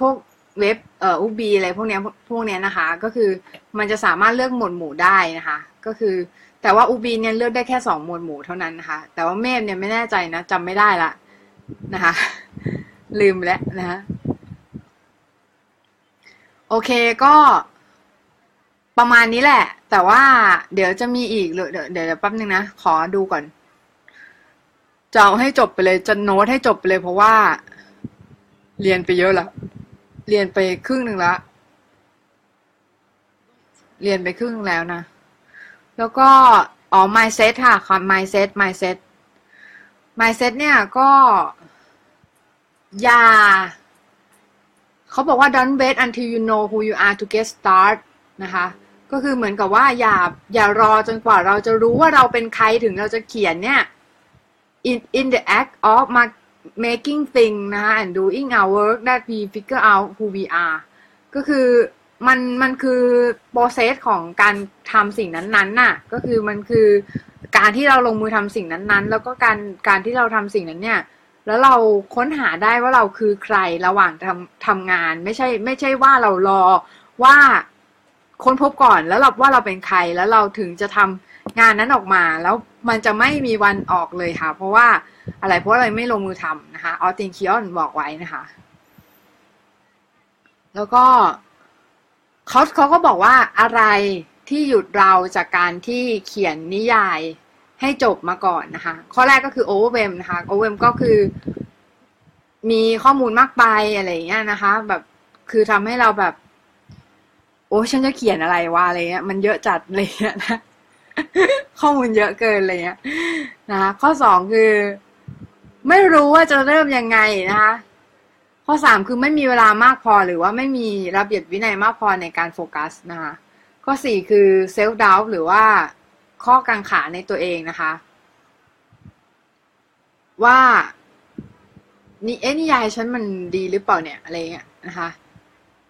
พวกเว็บเอ่อ Ookbee อะไรพวกเนี้ยพวกเนี้ยนะคะ ก็คือมันจะสามารถเลือกหมวดหมู่ได้นะคะ ก็คือ แต่ว่า Ookbee เนี่ยเลือกได้แค่สองหมวดหมู่เท่านั้นนะคะ แต่ว่า Meb เนี่ยไม่แน่ใจนะจำไม่ได้ละนะคะ ลืมแล้วนะคะ โอเคก็ประมาณนี้แหละ แต่ว่าเดี๋ยวจะมีอีก เดี๋ยวเดี๋ยวแป๊บนึงนะ ขอดูก่อน จะเอาให้จบไปเลย จะโน้ตให้จบไปเลย เพราะว่า เรียนไปเยอะแล้วเรียนไปครึ่งหนึ่งแล้วเรียนไปครึ่งแล้วนะ แล้วก็ อ๋อ mindset ค่ะคำ mindset mindset mindset เนี่ยก็ อย่า เขาบอกว่า don't wait until you know who you are to get start นะคะ ก็คือเหมือนกับว่าอย่าอย่ารอจนกว่าเราจะรู้ว่าเราเป็นใครถึงเราจะเขียนเนี่ย in in the act of making thing นะคะ and doing our work that we figure out who we are ก็คือมันมันคือ process ของการทำสิ่งนั้นๆน่ะ ก็คือมันคือการที่เราลงมือทำสิ่งนั้นๆ แล้วก็การการที่เราทำสิ่งนั้นเนี่ย แล้วเราค้นหาได้ว่าเราคือใครระหว่างทำทำงาน ไม่ใช่ ไม่ใช่ว่าเรารอว่าค้นพบก่อนแล้วเราว่าเราเป็นใครแล้วเราถึงจะทำงานนั้นออกมา แล้วมันจะไม่มีวันออกเลยค่ะ เพราะว่าอะไรเพราะอะไรไม่ลงมือทำนะคะออตินคิออนบอกไว้นะคะ แล้วก็เขาเขาก็บอกว่าอะไรที่หยุดเราจากการที่เขียนนิยาย ให้จบมาก่อนนะคะ ข้อแรกก็คือ overwhelm นะคะ overwhelm ก็คือ มีข้อมูลมากไปอะไรอย่างเงี้ยนะคะ แบบคือทำให้เราแบบ โอ้ฉันจะเขียนอะไรวะอะไรเงี้ยมันเยอะจัดเลยนะข้อมูลเยอะเกินเลยเงี้ยนะคะข้อสองคือ ไม่รู้ว่าจะเริ่มยังไงนะคะข้อสามคือไม่มีเวลามากพอหรือว่าไม่มีระเบียบวินัยมากพอในการโฟกัสนะคะข้อสี่คือเซลฟ์ดาวหรือว่า ข้อกังขาในตัวเองนะคะ ว่านี่เอ๊ะนิยายฉันมันดีหรือเปล่าเนี่ยอะไรเงี้ยนะคะ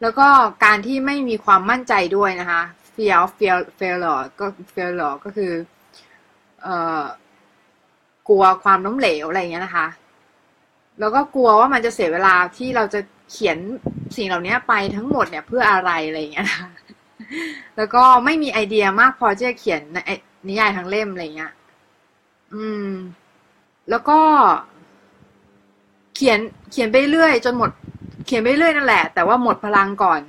แล้วก็การที่ไม่มีความมั่นใจด้วยนะคะ fear of fail failure ก็ failure ก็คือเอ่อกลัวความล้มเหลวอะไรเงี้ยนะคะ แล้วก็กลัวว่ามันจะเสียเวลาที่เราจะเขียนสิ่งเหล่านี้ไปทั้งหมดเนี่ยเพื่ออะไรอะไรเงี้ยนะคะแล้วก็ไม่มีไอเดียมากพอที่จะเขียน นิยายทั้งเล่มอะไรเงี้ย อืม แล้วก็ เขียนเขียนไปเรื่อยจนหมด เขียนไปเรื่อยนั่นแหละ แต่ว่าหมดพลังก่อน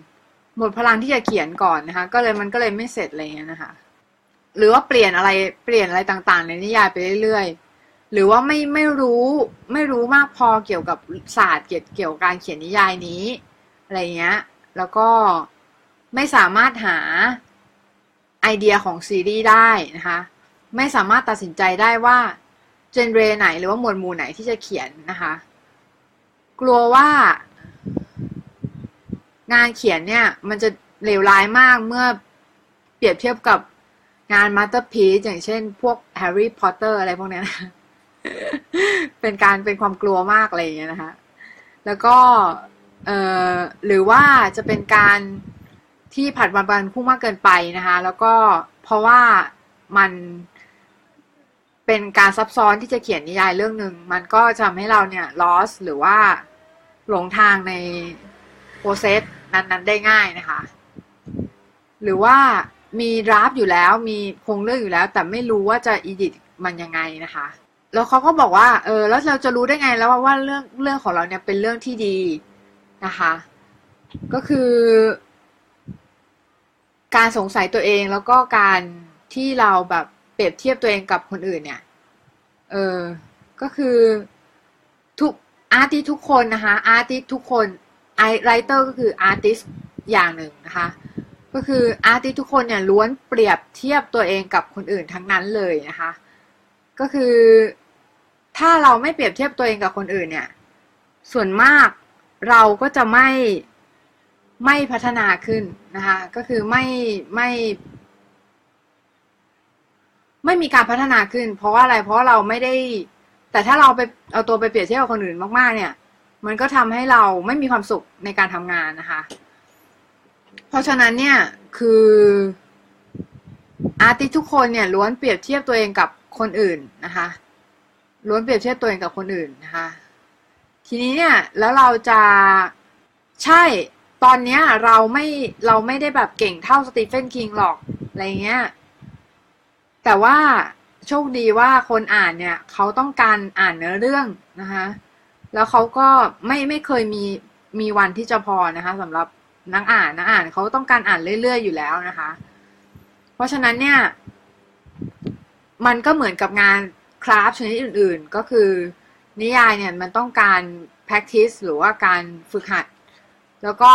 หมดพลังที่จะเขียนก่อนนะคะ ก็เลยมันก็เลยไม่เสร็จอะไรเงี้ยนะคะหรือว่าเปลี่ยนอะไรเปลี่ยนอะไรต่างๆ ในนิยายไปเรื่อยๆ หรือว่าไม่ไม่รู้ไม่รู้มากพอเกี่ยวกับศาสตร์เกี่ยวเกี่ยวกับการเขียนนิยายนี้ อะไรเงี้ย แล้วก็ไม่สามารถหา ไอเดียของซีรีส์ได้นะคะ ไม่สามารถตัดสินใจได้ว่าเจนเรไหนหรือว่าหมวดหมู่ไหนที่จะเขียนนะคะ กลัวว่างานเขียนเนี่ยมันจะเลวร้ายมากเมื่อเปรียบเทียบกับงาน masterpiece อย่างเช่นพวกแฮร์รี่พอตเตอร์อะไรพวกนี้นะเป็นการเป็นความกลัวมากอะไรอย่างเงี้ยนะคะ แล้วก็เอ่อหรือว่าจะเป็นการ ที่ผัดวันประกันพรุ่งมากเกินไปนะคะ แล้วก็เพราะว่ามันเป็นการซับซ้อนที่จะเขียนนิยายเรื่องหนึ่งมันก็จะทำให้เราเนี่ย loss หรือว่าหลงทางใน process นั้นๆได้ง่ายนะคะ หรือว่ามี draft อยู่แล้วมีโครงเรื่องอยู่แล้ว แต่ไม่รู้ว่าจะ edit มันยังไงนะคะ แล้วเขาก็บอกว่าเออแล้วเราจะรู้ได้ไงแล้วว่าเรื่องเรื่องของเราเนี่ยเป็นเรื่องที่ดีนะคะ ก็คือ การสงสัยตัวเองแล้วก็การที่เราแบบเปรียบเทียบตัวเองกับคนอื่นเนี่ย เออ ก็คือทุก artist ทุกคนนะคะ artist ทุกคนไอ writer ก็คือ artist อย่างหนึ่งนะคะ ก็คือ artist ทุกคนเนี่ยล้วนเปรียบเทียบตัวเองกับคนอื่นทั้งนั้นเลยนะคะ ก็คือ ถ้าเราไม่เปรียบเทียบตัวเองกับคนอื่นเนี่ย ส่วนมากเราก็จะไม่ ไม่พัฒนาขึ้นนะคะก็คือไม่ไม่ ไม่มีการพัฒนาขึ้น เพราะว่าอะไรเพราะเราไม่ได้ แต่ถ้าเราไปเอาตัวไปเปรียบเทียบกับคนอื่นมากๆ เนี่ย มันก็ทำให้เราไม่มีความสุขในการทำงานนะคะ เพราะฉะนั้นเนี่ยคืออาร์ติทุกคนเนี่ยล้วนเปรียบเทียบตัวเองกับคนอื่นนะคะล้วนเปรียบเทียบตัวเองกับคนอื่นนะคะ ทีนี้เนี่ยแล้วเราจะใช่ ตอนเนี้ยเราไม่เราไม่ได้แบบเก่งเท่าสตีเฟนคิงหรอกอะไรเงี้ย แต่ว่าโชคดีว่าคนอ่านเนี่ยเขาต้องการอ่านเนื้อเรื่องนะคะ แล้วเขาก็ไม่ไม่เคยมีมีวันที่จะพอนะคะสำหรับนักอ่านนักอ่านเขาต้องการอ่านเรื่อยๆอยู่แล้วนะคะ เพราะฉะนั้นเนี่ย มันก็เหมือนกับงานคราฟชนิดอื่นๆ ก็คือนิยายเนี่ยมันต้องการ practice หรือว่าการฝึกหัด แล้วก็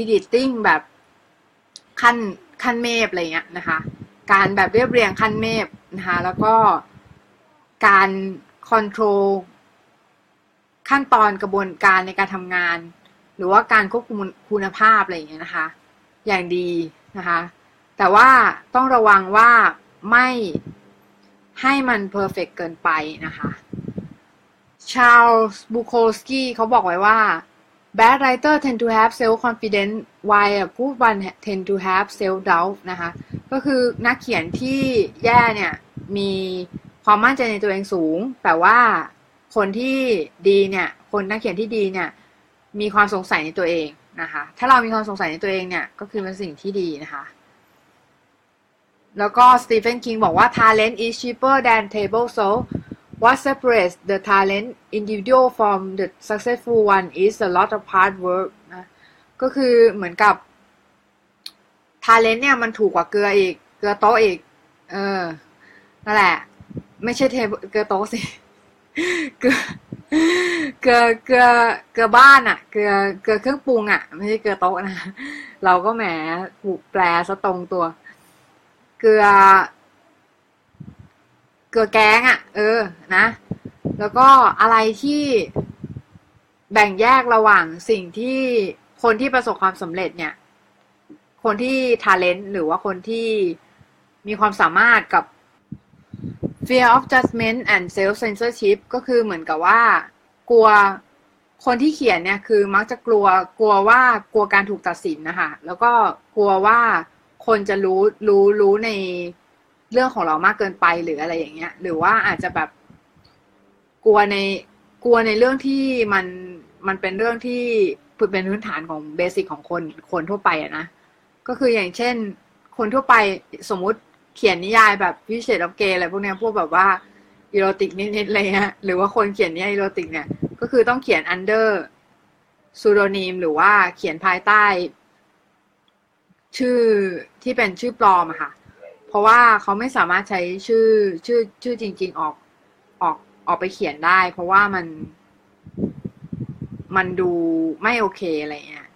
editing แบบขั้นขั้นเมฟอะไรเงี้ยนะคะ การแบบเรียบเรียงขั้นเมฟนะคะแล้วก็การคอนโทรลขั้นตอนกระบวนการในการทำงาน หรือว่าการควบคุมคุณภาพอะไรอย่างเงี้ยนะคะ อย่างดีนะคะ แต่ว่าต้องระวังว่าไม่ให้มันเพอร์เฟกเกินไปนะคะ ชาลส์บูโคลสกี้เขาบอกไว้ว่า bad writer tend to have self confidence while good one tend to have self doubt นะคะ ก็คือนักเขียนที่แย่เนี่ยมีความมั่นใจในตัวเองสูง แต่ว่าคนที่ดีเนี่ย คนนักเขียนที่ดีเนี่ย มีความสงสัยในตัวเองนะคะ ถ้าเรามีความสงสัยในตัวเองเนี่ย ก็คือเป็นสิ่งที่ดีนะคะ แล้วก็สตีเฟนคิงบอกว่า talent is cheaper than table so what separates the talent individual from the successful one is a lot of hard work นะก็คือเหมือนกับ talent เนี่ยมันถูกกว่าเกลืออีก เกลือโต๊ะอีก เออ นั่นแหละ ไม่ใช่เทเกลือโต๊ะสิ เกลือ เกลือ เกลือ เกลือบ้านอะเกลือ เกลือเครื่องปรุงอะไม่ใช่เกลือโต๊ะนะ เราก็แหมผูกแปลซะตรงตัว เกลือ เกลือแกงอะเออ นะ แล้วก็อะไรที่แบ่งแยกระหว่างสิ่งที่คนที่ประสบความสำเร็จเนี่ย คนที่ทาเลนต์หรือว่าคนที่มีความสามารถกับ fear of judgment and self censorship ก็คือเหมือนกับว่า กลัวคนที่เขียนเนี่ยคือมักจะกลัวกลัวว่ากลัวการถูกตัดสินนะคะแล้วก็กลัวว่าคนจะรู้รู้รู้ใน เรื่องของเรามากเกินไปหรืออะไรอย่างเงี้ย หรือว่าอาจจะแบบกลัวในกลัวในเรื่องที่มันมันเป็นเรื่องที่เป็นพื้นฐานของเบสิกของคนคนทั่วไปอะนะก็คืออย่างเช่น คนทั่วไปสมมุติเขียนนิยายแบบพิเศษออฟเกย์อะไรพวกเนี้ยพวกแบบว่าerotic นิดๆอะไรเงี้ยหรือว่าคนเขียนนิยาย erotic เนี่ย ก็คือต้องเขียน under pseudonym หรือว่าเขียนภายใต้ ชื่อที่เป็นชื่อปลอมอะค่ะ เพราะว่าเขาไม่สามารถใช้ชื่อชื่อชื่อจริง ๆ ออกออกออกไปเขียนได้ เพราะว่ามัน มันดูไม่โอเคอะไรเงี้ย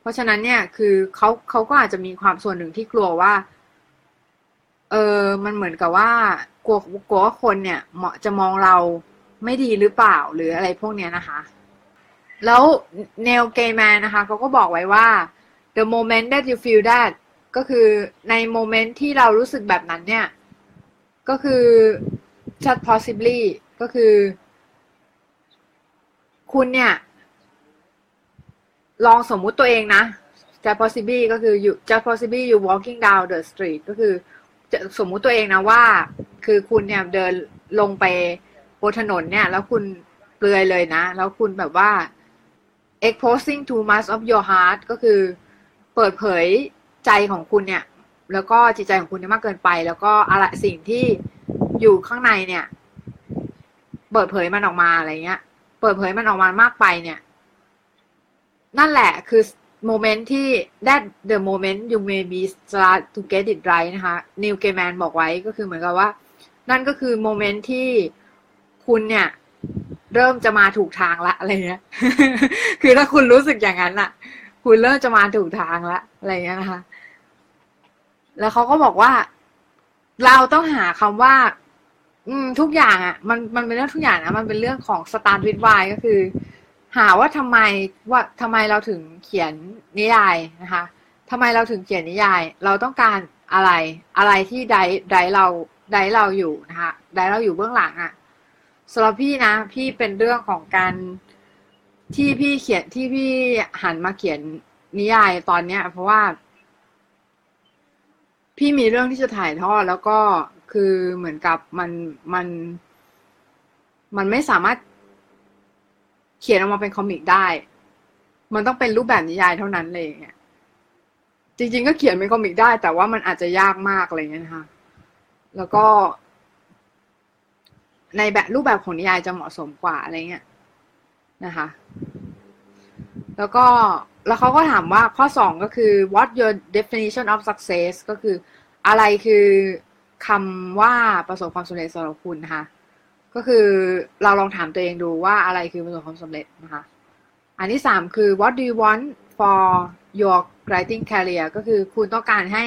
เพราะฉะนั้นเนี่ย คือเขาเขาก็อาจจะมีความส่วนหนึ่งที่กลัวว่า เออมันเหมือนกับว่ากลัวกลัวว่าคนเนี่ยเหมาะจะมองเราไม่ดีหรือเปล่าหรืออะไรพวกเนี้ยนะคะ แล้วเนลเกย์แมนนะคะเขาก็บอกไว้ว่า the moment that you feel that ก็คือในโมเมนต์ที่เรารู้สึกแบบนั้นเนี่ย ก็คือ just possibly ก็คือ คุณเนี่ย ลองสมมุติตัวเองนะ just possibly ก็คือ you just possibly you walking down the street ก็คือจะสมมุติตัวเองนะว่า คือคุณเนี่ยเดินลงไปบนถนนเนี่ย แล้วคุณเปลือยเลยนะ แล้วคุณแบบว่า exposing too much of your heart ก็คือเปิดเผย ใจของคุณเนี่ย แล้วก็จิตใจของคุณเนี่ยมากเกินไป แล้วก็อะไรสิ่งที่อยู่ข้างในเนี่ย เปิดเผยมันออกมาอะไรเงี้ย เปิดเผยมันออกมามากไปเนี่ย นั่นแหละคือโมเมนต์ที่ that the moment you may be start to get it right นะคะนิวเกแมนบอกไว้ก็คือเหมือนกับว่า นั่นก็คือโมเมนต์ที่คุณเนี่ย เริ่มจะมาถูกทางละอะไรเงี้ย คือถ้าคุณรู้สึกอย่างนั้นอะ คุณเริ่มจะมาถูกทางละอะไรเงี้ยนะคะ แล้วเขาก็บอกว่า เราต้องหาคำว่า อืม ทุกอย่างอะ่ะ มันมันเป็นเรื่องทุกอย่างนะมันเป็นเรื่องของสตาร์ทวิดไวก็คือ หาว่าทำไมว่าทำไมเราถึงเขียนนิยายนะคะทำไมเราถึงเขียนนิยาย เราต้องการอะไร อะไรที่ไดไดเราไดเราอยู่นะคะไดเราอยู่เบื้องหลังอะ่ะสำหรับพี่นะ พี่เป็นเรื่องของการ ที่พี่เขียนที่พี่หันมาเขียนนิยายตอนเนี้ย เพราะว่า พี่มีเรื่องที่จะถ่ายทอดแล้วก็คือเหมือนกับมันมัน มันไม่สามารถเขียนออกมาเป็นคอมิกได้ มันต้องเป็นรูปแบบนิยายเท่านั้นเลยเนี่ยจริง ๆ ก็เขียนเป็นคอมิกได้ แต่ว่ามันอาจจะยากมากอะไรเงี้ยนะคะ แล้วก็ ในแบบรูปแบบของนิยายจะเหมาะสมกว่าอะไรเงี้ย นะคะ แล้วก็แล้วเขาก็ถามว่าข้อสองก็คือ what your definition of success ก็คืออะไรคือคำว่าประสบความสำเร็จสำหรับคุณนะคะ ก็คือเราลองถามตัวเองดูว่าอะไรคือประสบความสำเร็จนะคะ อันที่สามคือ what do you want for your writing career ก็คือคุณต้องการให้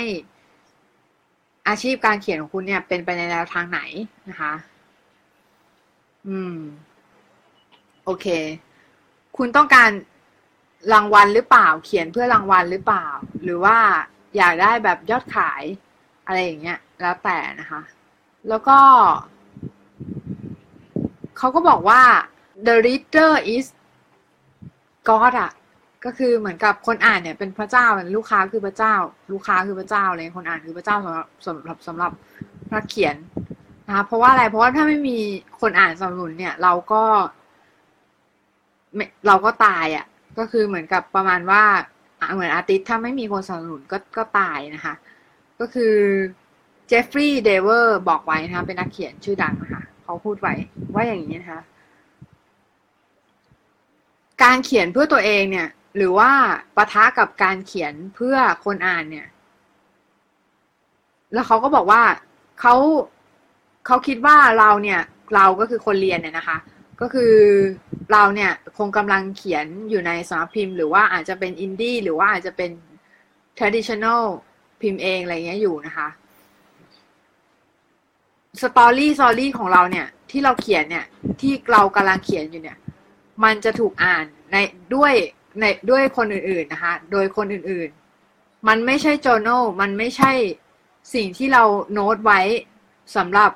อาชีพการเขียนของคุณเนี่ยเป็นไปในแนวทางไหนนะคะ อืม โอเค คุณต้องการรางวัลหรือเปล่า เขียนเพื่อรางวัลหรือเปล่า หรือว่าอยากได้แบบยอดขายอะไรอย่างเงี้ย แล้วแต่นะคะ แล้วก็เขาก็บอกว่า the reader is God อะก็คือเหมือนกับคนอ่านเนี่ยเป็นพระเจ้าลูกค้าคือพระเจ้า ลูกค้าคือพระเจ้าเลยคนอ่านคือพระเจ้าสำหรับสำหรับสำหรับนักเขียนนะคะเพราะว่าอะไรเพราะว่าถ้าไม่มีคนอ่านสนับสนุนเนี่ย เราก็ เราก็ตายอะค่ะ ก็คือเหมือนกับประมาณว่าเหมือน artist ถ้าไม่มีคนสนับสนุนก็ก็ตายนะคะ ก็คือ Jeffery Deaver บอกไว้นะคะเป็นนักเขียนชื่อดังนะคะเขาพูดไว้ว่าอย่างนี้นะคะ การเขียนเพื่อตัวเองเนี่ย หรือว่าปะทะกับการเขียนเพื่อคนอ่านเนี่ย แล้วเขาก็บอกว่าเขาเขาคิดว่าเราเนี่ย เราก็คือคนเรียนเนี่ยนะคะ ก็คือเราเนี่ยคงกำลังเขียนอยู่ในสำนักพิมพ์ หรือว่าอาจจะเป็นอินดี้หรือว่าอาจจะเป็น traditional พิมพ์เองอะไรเงี้ยอยู่นะคะ story story ของเราเนี่ย ที่เราเขียนเนี่ย ที่เรากำลังเขียนอยู่เนี่ย มันจะถูกอ่านในด้วยในด้วยคนอื่นๆนะคะ โดยคนอื่นๆ มันไม่ใช่ journal มันไม่ใช่สิ่งที่เราโน้ตไว้สำหรับ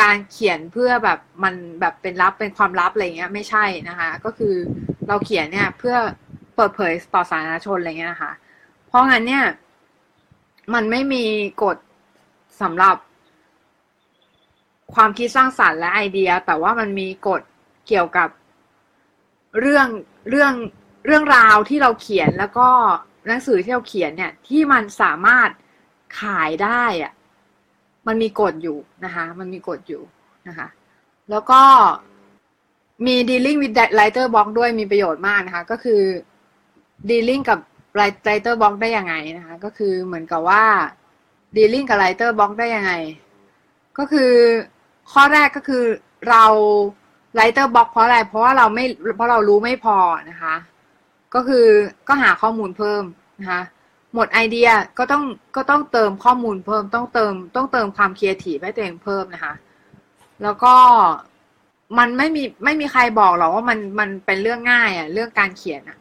การเขียนเพื่อแบบมันแบบเป็นลับเป็นความลับอะไรเงี้ยไม่ใช่นะคะ ก็คือเราเขียนเนี่ยเพื่อเปิดเผยต่อสาธารณชนอะไรเงี้ยนะคะ เพราะงั้นเนี่ย มันไม่มีกฎสำหรับความคิดสร้างสารรค์และไอเดีย แต่ว่ามันมีกฎเกี่ยวกับเรื่องเรื่องเรื่องราวที่เราเขียนแล้วก็หนังสือที่เราเขียนเนี่ย ที่มันสามารถขายได้อะ มันมีกฎอยู่นะคะ มันมีกฎอยู่นะคะ แล้วก็มี dealing with writer block ด้วยมีประโยชน์มากนะคะ ก็คือ dealing กับ writer block ได้ยังไงนะคะ ก็คือเหมือนกับว่า dealing กับ writer block ได้ยังไง ก็คือข้อแรกก็คือเรา writer block เพราะอะไร เพราะว่าเราไม่เพราะเรารู้ไม่พอนะคะ ก็คือก็หาข้อมูลเพิ่มนะคะ หมดไอเดียก็ต้องก็ต้องเติมข้อมูลเพิ่มต้องเติมต้องเติมความคิดถีให้ตัวเองเพิ่มนะคะ แล้วก็มันไม่มีไม่มีใครบอกหรอกว่ามันมันเป็นเรื่องง่ายอะ่ะ เรื่องการเขียนอะ่ะ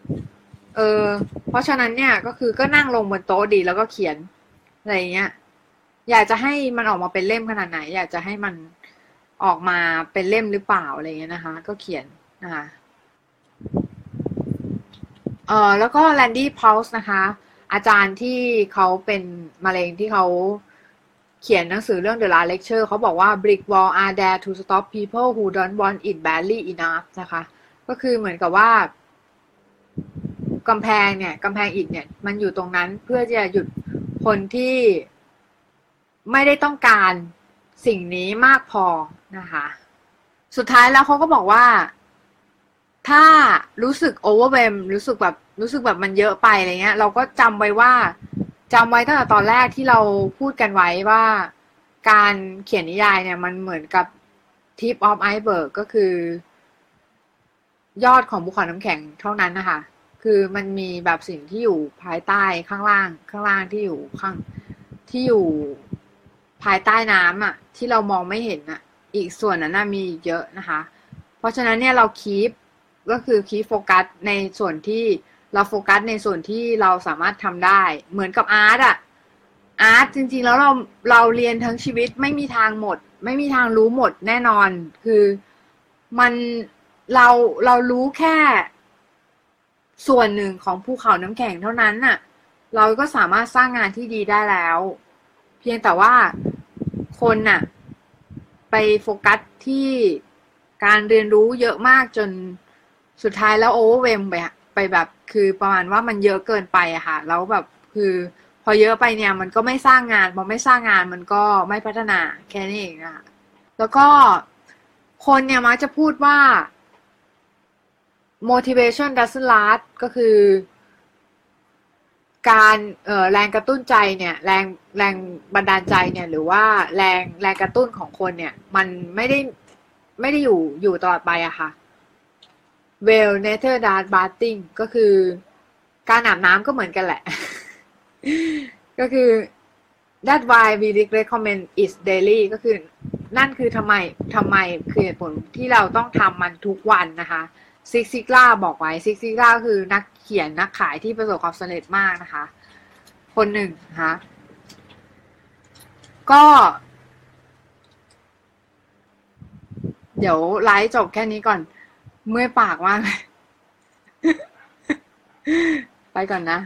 เออ เพราะฉะนั้นเนี่ยก็คือก็นั่งลงบนโต๊ะดีแล้วก็เขียนอะไรเงี้ย อยากจะให้มันออกมาเป็นเล่มขนาดไหน อยากจะให้มันออกมาเป็นเล่มหรือเปล่าอะไรเงี้ยนะคะ ก็เขียนนะคะเออแล้วก็แลนดี้พาวส์นะคะ อาจารย์ที่เขาเป็นมะเร็งที่เขาเขียนหนังสือเรื่อง The Last Lecture เขาบอกว่า brick wall are there to stop people who don't want it badly enough นะคะ ก็คือเหมือนกับว่ากำแพงเนี่ยกำแพงอิฐเนี่ย มันอยู่ตรงนั้นเพื่อจะหยุดคนที่ไม่ได้ต้องการสิ่งนี้มากพอนะคะ สุดท้ายแล้วเขาก็บอกว่า ถ้ารู้สึก overwhelm รู้สึกแบบรู้สึกแบบมันเยอะไปอะไรเงี้ย เราก็จำไว้ว่าจำไว้ตั้งแต่ตอนแรกที่เราพูดกันไว้ว่า การเขียนนิยายเนี่ย มันเหมือนกับ tip of iceberg ก็คือ ยอดของภูเขาน้ำแข็งเท่านั้นนะคะ คือมันมีแบบสิ่งที่อยู่ภายใต้ข้างล่าง ข้างล่างที่อยู่ข้างที่อยู่ภายใต้น้ำอะ ที่เรามองไม่เห็นอะ อีกส่วนนั้นมีเยอะนะคะ เพราะฉะนั้นเนี่ยเรา keep ก็คือ keep โฟกัสในส่วนที่เราโฟกัสในส่วนที่เราสามารถทำได้ เหมือนกับ art อะ art จริงๆแล้วเราเราเรียนทั้งชีวิตไม่มีทางหมด ไม่มีทางรู้หมดแน่นอน คือมันเราเรารู้แค่ ส่วนหนึ่งของภูเขาน้ำแข็งเท่านั้นน่ะ เราก็สามารถสร้างงานที่ดีได้แล้ว เพียงแต่ว่าคนน่ะ ไปโฟกัสที่การเรียนรู้เยอะมากจน สุดท้ายแล้วโอเวอร์เวมไปไปแบบคือประมาณว่ามันเยอะเกินไปอะค่ะ แล้วแบบคือ พอเยอะไปเนี่ยมันก็ไม่สร้างงานพอไม่สร้างงานมันก็ไม่พัฒนาแค่นี้เองอะแล้วก็คนเนี่ยมักจะพูดว่า motivation doesn't last ก็คือ การเอ่อแรงกระตุ้นใจเนี่ยแรงแรงบันดาลใจเนี่ย หรือว่าแรงแรงกระตุ้นของคนเนี่ย มันไม่ได้ไม่ได้อยู่อยู่ตลอดไปอะค่ะ well neither does bathing ก็คือการอาบน้ำก็เหมือนกันแหละ ก็คือ that's why we recommend it daily ก็คือ นั่นคือทำไมทำไมคือเหตุผลที่เราต้องทำมันทุกวันนะคะ Zig Ziglar บอกไว้ Zig Ziglar คือนักเขียนนักขายที่ประสบความสำเร็จมากนะคะ คนหนึ่งนะคะก็ เดี๋ยวไลฟ์จบแค่นี้ก่อน เมื่อยปากมาก ไปก่อนนะ